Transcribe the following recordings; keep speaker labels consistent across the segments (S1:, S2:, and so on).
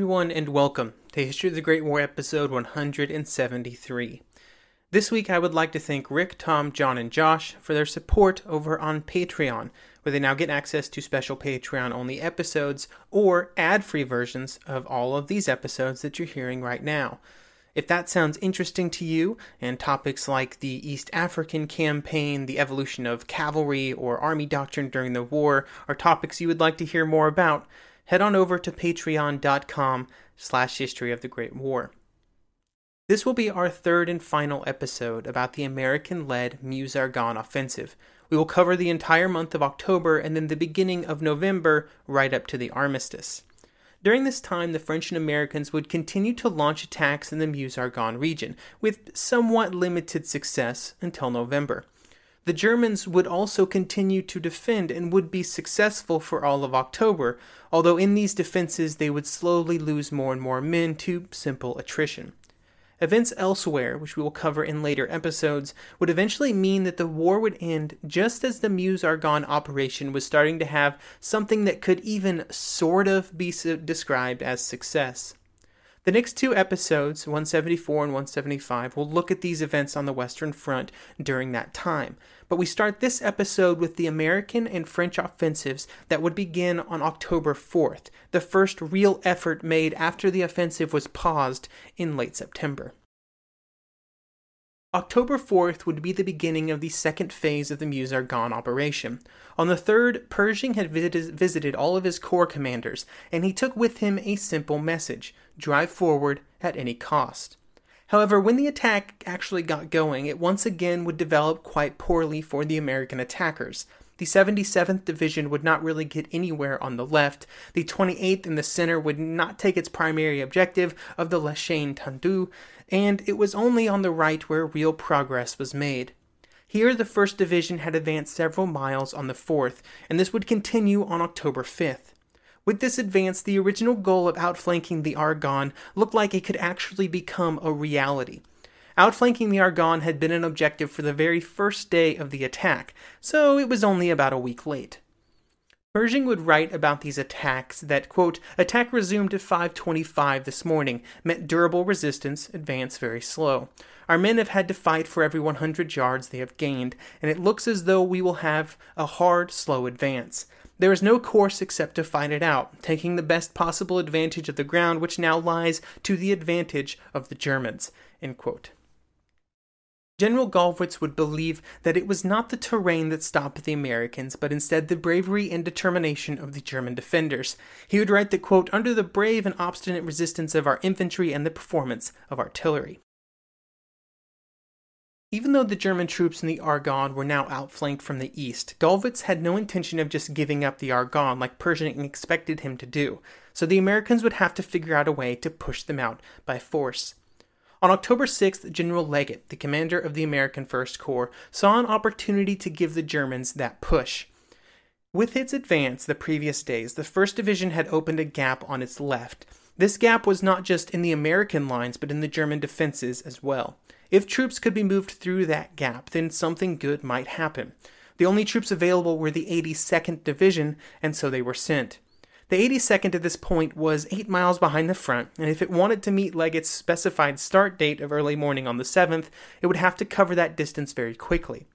S1: Everyone, and welcome to History of the Great War episode 173. This week, I would like to thank Rick, Tom, John, and Josh for their support over on Patreon, where they now get access to special Patreon only episodes or ad free versions of all of these episodes that you're hearing right now. If that sounds interesting to you, and topics like the East African campaign, the evolution of cavalry, or army doctrine during the war are topics you would like to hear more about, head on over to patreon.com slash history of the Great War. This will be our third and final episode about the American led Meuse Argonne offensive. We will cover the entire month of October and then the beginning of November right up to the armistice. During this time, the French and Americans would continue to launch attacks in the Meuse Argonne region, with somewhat limited success until November. The Germans would also continue to defend and would be successful for all of October, although in these defenses they would slowly lose more and more men to simple attrition. Events elsewhere, which we will cover in later episodes, would eventually mean that the war would end just as the Meuse Argonne operation was starting to have something that could even sort of be described as success. The next two episodes, 174 and 175, will look at these events on the Western Front during that time. But we start this episode with the American and French offensives that would begin on October 4th, the first real effort made after the offensive was paused in late September. October 4th would be the beginning of the second phase of the Meuse Argonne operation. On the 3rd, Pershing had visited, visited all of his corps commanders, and he took with him a simple message drive forward at any cost. However, when the attack actually got going, it once again would develop quite poorly for the American attackers. The 77th Division would not really get anywhere on the left. The 28th in the center would not take its primary objective of the La Chêne Tondu, and it was only on the right where real progress was made. Here, the 1st Division had advanced several miles on the 4th, and this would continue on October 5th. With this advance, the original goal of outflanking the Argonne looked like it could actually become a reality. Outflanking the Argonne had been an objective for the very first day of the attack, so it was only about a week late. Pershing would write about these attacks that, quote, attack resumed at 525 this morning, met durable resistance, advance very slow. Our men have had to fight for every 100 yards they have gained, and it looks as though we will have a hard, slow advance. There is no course except to fight it out, taking the best possible advantage of the ground which now lies to the advantage of the Germans. General Gallwitz would believe that it was not the terrain that stopped the Americans, but instead the bravery and determination of the German defenders. He would write that, quote, under the brave and obstinate resistance of our infantry and the performance of artillery. Even though the German troops in the Argonne were now outflanked from the east, Gallwitz had no intention of just giving up the Argonne like Pershing expected him to do, so the Americans would have to figure out a way to push them out by force. On October 6th, General Liggett, the commander of the American First Corps, saw an opportunity to give the Germans that push. With its advance the previous days, the 1st Division had opened a gap on its left. This gap was not just in the American lines, but in the German defenses as well. If troops could be moved through that gap, then something good might happen. The only troops available were the 82nd Division, and so they were sent. The 82nd at this point was eight miles behind the front, and if it wanted to meet Liggett's specified start date of early morning on the 7th, it would have to cover that distance very quickly.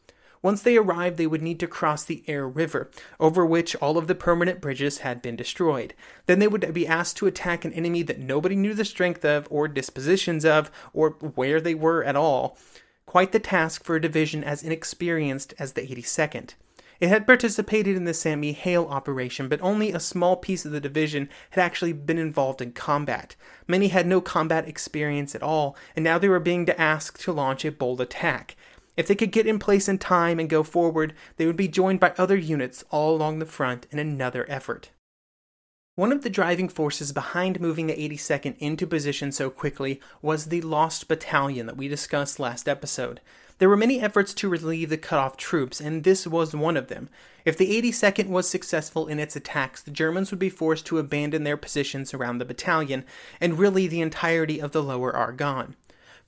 S1: Once they arrived, they would need to cross the Aire River, over which all of the permanent bridges had been destroyed. Then they would be asked to attack an enemy that nobody knew the strength of, or dispositions of, or where they were at all. Quite the task for a division as inexperienced as the 82nd. It had participated in the St. Mihiel operation, but only a small piece of the division had actually been involved in combat. Many had no combat experience at all, and now they were being asked to launch a bold attack. If they could get in place in time and go forward, they would be joined by other units all along the front in another effort. One of the driving forces behind moving the 82nd into position so quickly was the Lost Battalion that we discussed last episode. There were many efforts to relieve the cut off troops, and this was one of them. If the 82nd was successful in its attacks, the Germans would be forced to abandon their positions around the battalion, and really the entirety of the lower Argonne.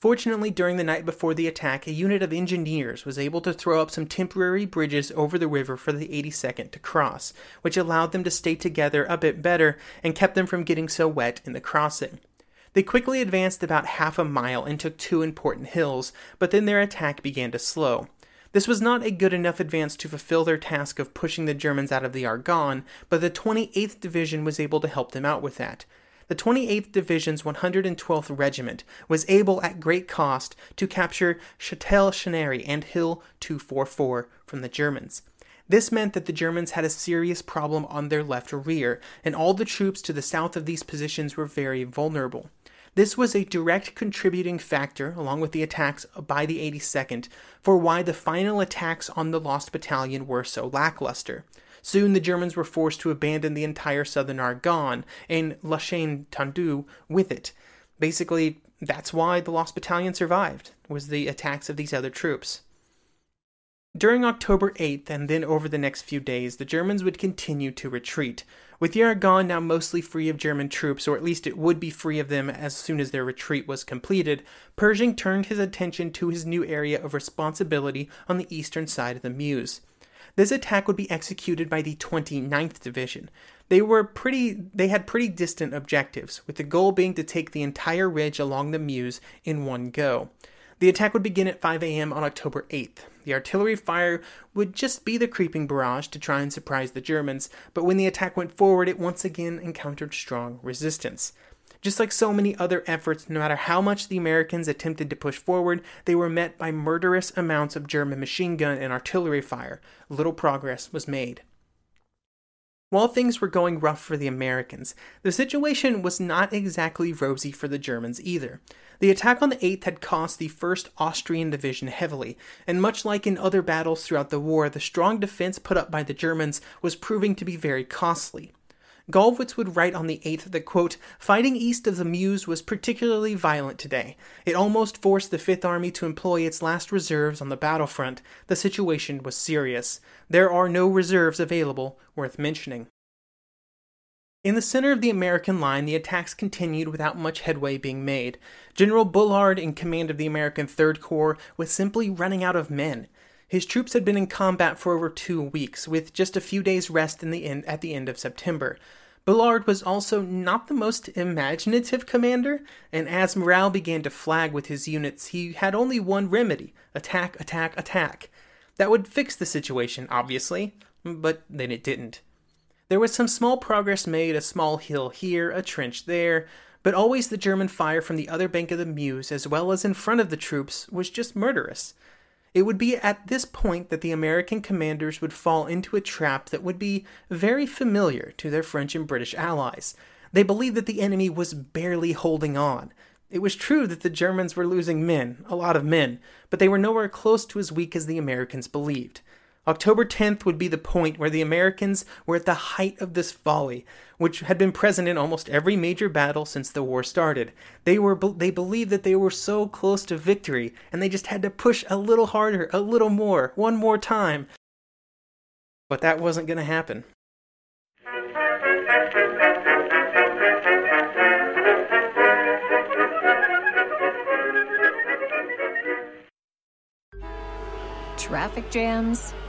S1: Fortunately, during the night before the attack, a unit of engineers was able to throw up some temporary bridges over the river for the 82nd to cross, which allowed them to stay together a bit better and kept them from getting so wet in the crossing. They quickly advanced about half a mile and took two important hills, but then their attack began to slow. This was not a good enough advance to fulfill their task of pushing the Germans out of the Argonne, but the 28th Division was able to help them out with that. The 28th Division's 112th Regiment was able at great cost to capture Châtel Chéhéry and Hill 244 from the Germans. This meant that the Germans had a serious problem on their left rear, and all the troops to the south of these positions were very vulnerable. This was a direct contributing factor, along with the attacks by the 82nd, for why the final attacks on the Lost Battalion were so lackluster. Soon the Germans were forced to abandon the entire southern Argonne, and La Chêne Tondu with it. Basically, that's why the Lost Battalion survived, was the attacks of these other troops. During October 8th and then over the next few days, the Germans would continue to retreat. With the Argonne now mostly free of German troops, or at least it would be free of them as soon as their retreat was completed, Pershing turned his attention to his new area of responsibility on the eastern side of the Meuse. This attack would be executed by the 29th Division. They were pretty they had pretty distant objectives, with the goal being to take the entire ridge along the Meuse in one go. The attack would begin at 5 a.m. on October 8th. The artillery fire would just be the creeping barrage to try and surprise the Germans, but when the attack went forward, it once again encountered strong resistance. Just like so many other efforts, no matter how much the Americans attempted to push forward, they were met by murderous amounts of German machine gun and artillery fire. Little progress was made. While things were going rough for the Americans, the situation was not exactly rosy for the Germans either. The attack on the 8th had cost the 1st Austrian Division heavily, and much like in other battles throughout the war, the strong defense put up by the Germans was proving to be very costly. Gallwitz would write on the 8th that, quote, fighting east of the Meuse was particularly violent today. It almost forced the Fifth Army to employ its last reserves on the battlefront. The situation was serious. There are no reserves available worth mentioning. In the center of the American line, the attacks continued without much headway being made. General Bullard, in command of the American Third Corps, was simply running out of men. His troops had been in combat for over two weeks, with just a few days' rest in the end, at the end of September. Bullard was also not the most imaginative commander, and as morale began to flag with his units, he had only one remedy attack, attack, attack. That would fix the situation, obviously, but then it didn't. There was some small progress made, a small hill here, a trench there, but always the German fire from the other bank of the Meuse, as well as in front of the troops, was just murderous. It would be at this point that the American commanders would fall into a trap that would be very familiar to their French and British allies. They believed that the enemy was barely holding on. It was true that the Germans were losing men, a lot of men, but they were nowhere close to as weak as the Americans believed. October 10th would be the point where the Americans were at the height of this folly, which had been present in almost every major battle since the war started. They were they believed that they were so close to victory and they just had to push a little harder, a little more, one more time. But that wasn't going to happen.
S2: Traffic jams,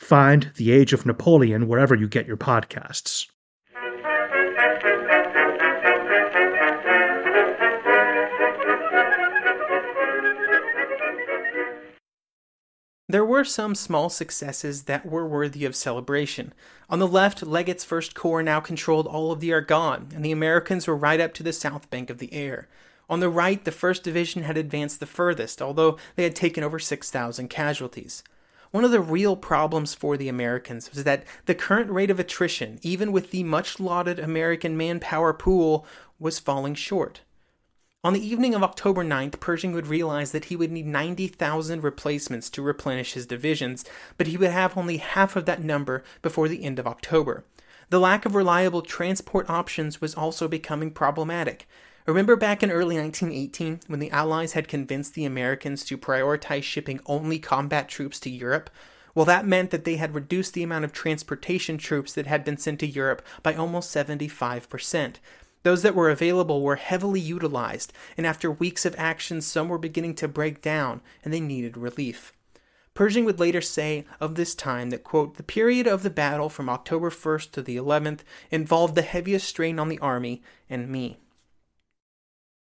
S3: Find The Age of Napoleon wherever you get your podcasts.
S1: There were some small successes that were worthy of celebration. On the left, Liggett's First Corps now controlled all of the Argonne, and the Americans were right up to the south bank of the Aire. On the right, the 1st Division had advanced the furthest, although they had taken over 6,000 casualties. One of the real problems for the Americans was that the current rate of attrition, even with the much lauded American manpower pool, was falling short. On the evening of October 9th, Pershing would realize that he would need 90,000 replacements to replenish his divisions, but he would have only half of that number before the end of October. The lack of reliable transport options was also becoming problematic. Remember back in early 1918 when the Allies had convinced the Americans to prioritize shipping only combat troops to Europe? Well, that meant that they had reduced the amount of transportation troops that had been sent to Europe by almost 75%. Those that were available were heavily utilized, and after weeks of action, some were beginning to break down and they needed relief. Pershing would later say of this time that, quote, the period of the battle from October 1st to the 11th involved the heaviest strain on the army and me.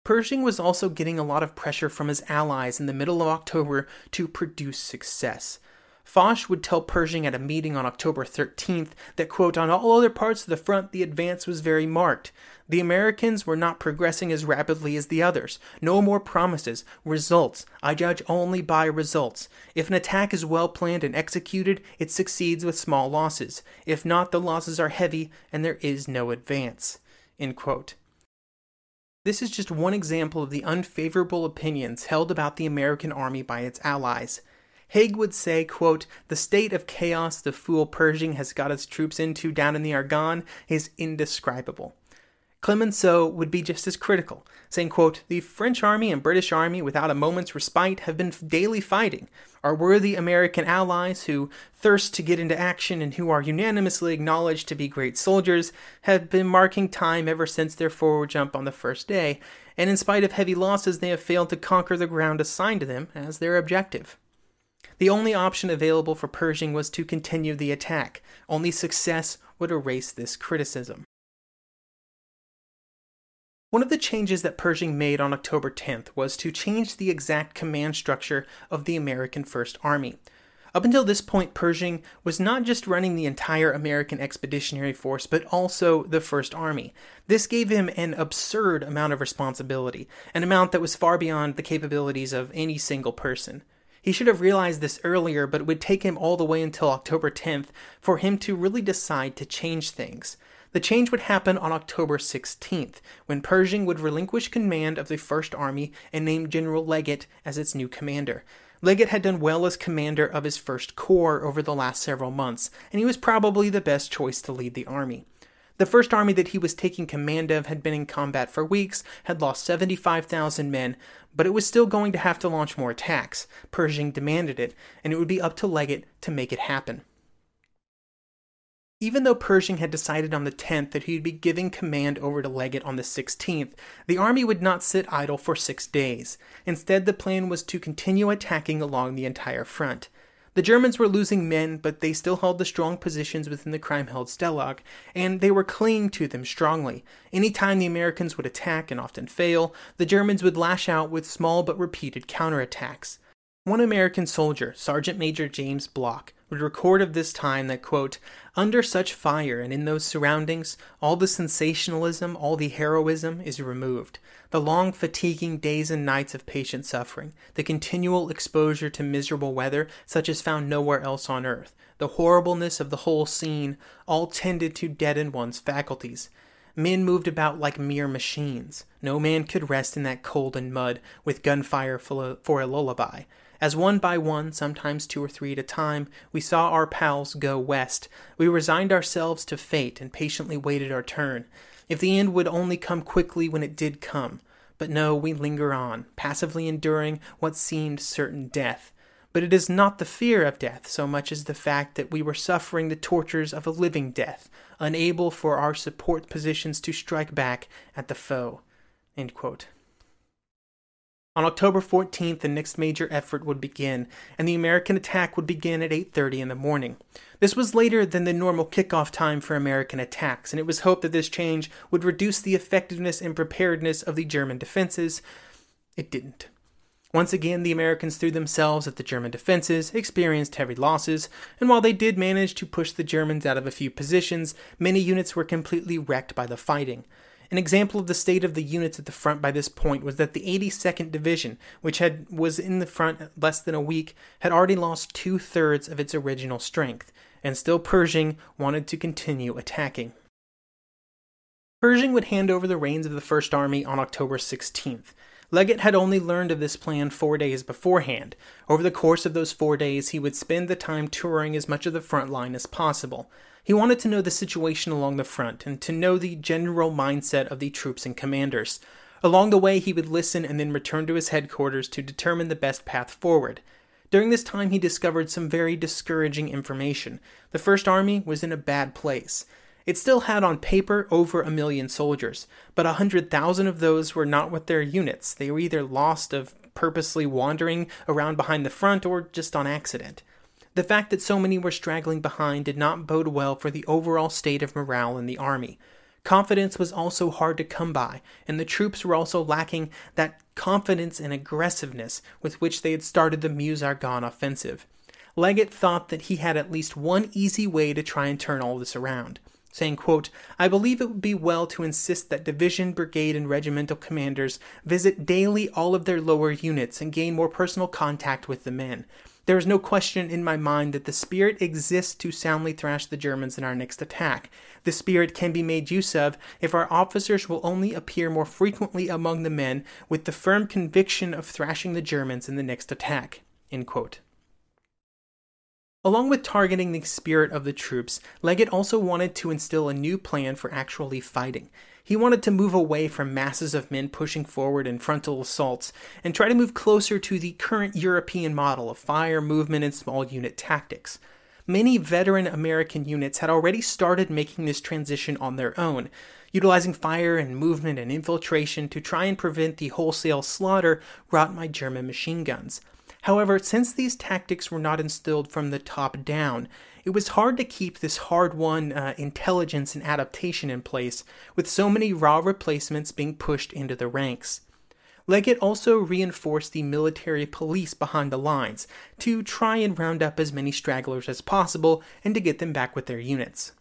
S1: Pershing was also getting a lot of pressure from his allies in the middle of October to produce success. Foch would tell Pershing at a meeting on October 13th that, quote, on all other parts of the front, the advance was very marked. The Americans were not progressing as rapidly as the others. No more promises. Results. I judge only by results. If an attack is well planned and executed, it succeeds with small losses. If not, the losses are heavy and there is no advance. End quote. This is just one example of the unfavorable opinions held about the American army by its allies. Haig would say, quote, The state of chaos the fool Pershing has got his troops into down in the Argonne is indescribable. Clemenceau would be just as critical, saying, quote, The French army and British army, without a moment's respite, have been daily fighting. Our worthy American allies, who thirst to get into action and who are unanimously acknowledged to be great soldiers, have been marking time ever since their forward jump on the first day, and in spite of heavy losses, they have failed to conquer the ground assigned to them as their objective. The only option available for Pershing was to continue the attack. Only success would erase this criticism. One of the changes that Pershing made on October 10th was to change the exact command structure of the American First Army. Up until this point, Pershing was not just running the entire American Expeditionary Force, but also the First Army. This gave him an absurd amount of responsibility, an amount that was far beyond the capabilities of any single person. He should have realized this earlier, but it would take him all the way until October 10th for him to really decide to change things. The change would happen on October 16th, when Pershing would relinquish command of the First Army and name General Liggett as its new commander. Liggett had done well as commander of his First Corps over the last several months, and he was probably the best choice to lead the army. The first army that he was taking command of had been in combat for weeks, had lost 75,000 men, but it was still going to have to launch more attacks. Pershing demanded it, and it would be up to Liggett to make it happen. Even though Pershing had decided on the 10th that he would be giving command over to Liggett on the 16th, the army would not sit idle for six days. Instead, the plan was to continue attacking along the entire front. The Germans were losing men, but they still held the strong positions within the Kriemhild Stellung, and they were clinging to them strongly. Any time the Americans would attack and often fail, the Germans would lash out with small but repeated counterattacks. One American soldier, Sergeant Major James Block, would record of this time that, quote, under such fire and in those surroundings, all the sensationalism, all the heroism is removed. The long, fatiguing days and nights of patient suffering, the continual exposure to miserable weather such as found nowhere else on earth, the horribleness of the whole scene, all tended to deaden one's faculties. Men moved about like mere machines. No man could rest in that cold and mud, with gunfire for a lullaby. As one by one, sometimes two or three at a time, we saw our pals go west, we resigned ourselves to fate and patiently waited our turn. If the end would only come quickly when it did come. But no, we linger on, passively enduring what seemed certain death. But it is not the fear of death so much as the fact that we were suffering the tortures of a living death, unable for our support positions to strike back at the foe. On October 14th, the next major effort would begin, and the American attack would begin at 8:30 in the morning. This was later than the normal kickoff time for American attacks, and it was hoped that this change would reduce the effectiveness and preparedness of the German defenses. It didn't. Once again, the Americans threw themselves at the German defenses, experienced heavy losses, and while they did manage to push the Germans out of a few positions, many units were completely wrecked by the fighting. An example of the state of the units at the front by this point was that the 82nd Division, which had was in the front less than a week, had already lost two thirds of its original strength, and still Pershing wanted to continue attacking. Pershing would hand over the reins of the First Army on October 16th. Liggett had only learned of this plan four days beforehand. Over the course of those four days, he would spend the time touring as much of the front line as possible. He wanted to know the situation along the front and to know the general mindset of the troops and commanders. Along the way, he would listen and then return to his headquarters to determine the best path forward. During this time, he discovered some very discouraging information. The First Army was in a bad place. It still had on paper over a million soldiers, but a hundred thousand of those were not with their units. They were either lost of purposely wandering around behind the front or just on accident. The fact that so many were straggling behind did not bode well for the overall state of morale in the army. Confidence was also hard to come by, and the troops were also lacking that confidence and aggressiveness with which they had started the Meuse-Argonne offensive. Liggett thought that he had at least one easy way to try and turn all this around, saying, quote, I believe it would be well to insist that division, brigade, and regimental commanders visit daily all of their lower units and gain more personal contact with the men. There is no question in my mind that the spirit exists to soundly thrash the Germans in our next attack. The spirit can be made use of if our officers will only appear more frequently among the men with the firm conviction of thrashing the Germans in the next attack. Along with targeting the spirit of the troops, Liggett also wanted to instill a new plan for actually fighting. He wanted to move away from masses of men pushing forward in frontal assaults and try to move closer to the current European model of fire, movement, and small unit tactics. Many veteran American units had already started making this transition on their own, utilizing fire and movement and infiltration to try and prevent the wholesale slaughter wrought by German machine guns. However, since these tactics were not instilled from the top down, it was hard to keep this hard won uh, intelligence and adaptation in place, with so many raw replacements being pushed into the ranks. Liggett also reinforced the military police behind the lines to try and round up as many stragglers as possible and to get them back with their units.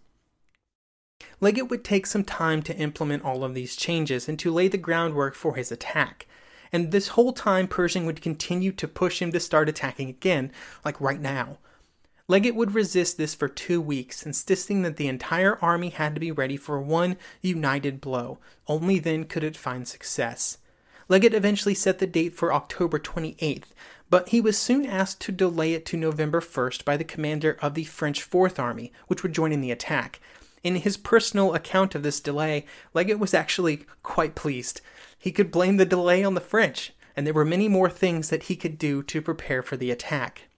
S1: Liggett would take some time to implement all of these changes and to lay the groundwork for his attack. And this whole time, Pershing would continue to push him to start attacking again, like right now. Liggett would resist this for two weeks, insisting that the entire army had to be ready for one united blow. Only then could it find success. Liggett eventually set the date for October 28th, but he was soon asked to delay it to November 1st by the commander of the French Fourth Army, which would join in the attack. In his personal account of this delay, Liggett was actually quite pleased. He could blame the delay on the French, and there were many more things that he could do to prepare for the attack.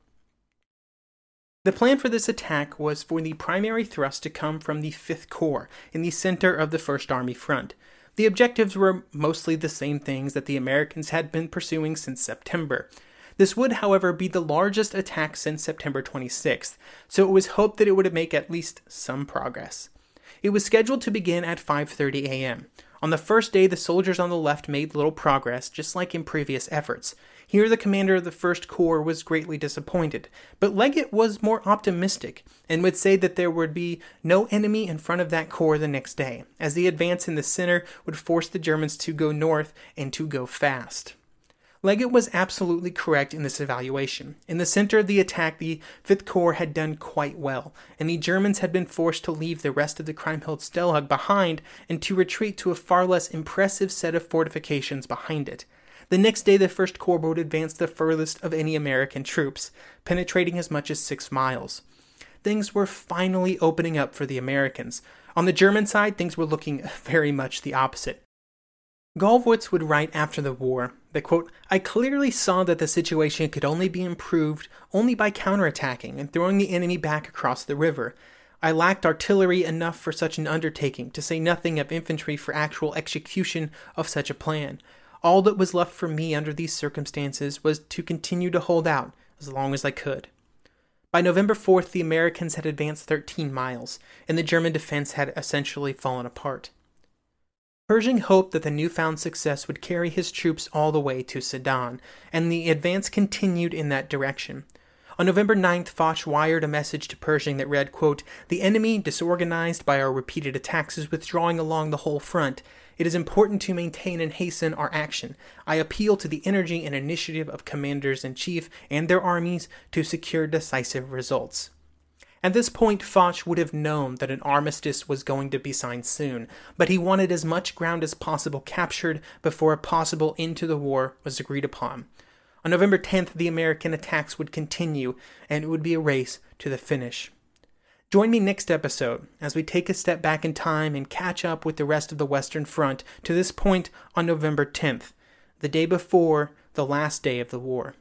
S1: The plan for this attack was for the primary thrust to come from the 5th Corps in the center of the 1st Army front. The objectives were mostly the same things that the Americans had been pursuing since September. This would, however, be the largest attack since September 26th, so it was hoped that it would make at least some progress. It was scheduled to begin at 5:30 a.m. On the first day, the soldiers on the left made little progress, just like in previous efforts. Here, the commander of the First Corps was greatly disappointed, but Liggett was more optimistic and would say that there would be no enemy in front of that corps the next day, as the advance in the center would force the Germans to go north and to go fast. Liggett was absolutely correct in this evaluation. In the center of the attack, the Fifth Corps had done quite well, and the Germans had been forced to leave the rest of the Kriemhild Stellung behind and to retreat to a far less impressive set of fortifications behind it. The next day, the First Corps would advance the furthest of any American troops, penetrating as much as six miles. Things were finally opening up for the Americans. On the German side, things were looking very much the opposite. Gallwitz would write after the war that, quote, I clearly saw that the situation could only be improved only by counterattacking and throwing the enemy back across the river. I lacked artillery enough for such an undertaking, to say nothing of infantry for actual execution of such a plan. All that was left for me under these circumstances was to continue to hold out as long as I could. By November 4th, the Americans had advanced 13 miles, and the German defense had essentially fallen apart. Pershing hoped that the newfound success would carry his troops all the way to Sedan, and the advance continued in that direction. On November 9th, Foch wired a message to Pershing that read, quote, The enemy, disorganized by our repeated attacks, is withdrawing along the whole front. It is important to maintain and hasten our action. I appeal to the energy and initiative of commanders in chief and their armies to secure decisive results. At this point, Foch would have known that an armistice was going to be signed soon, but he wanted as much ground as possible captured before a possible end to the war was agreed upon. On November 10th, the American attacks would continue, and it would be a race to the finish. Join me next episode as we take a step back in time and catch up with the rest of the Western Front to this point on November 10th, the day before the last day of the war.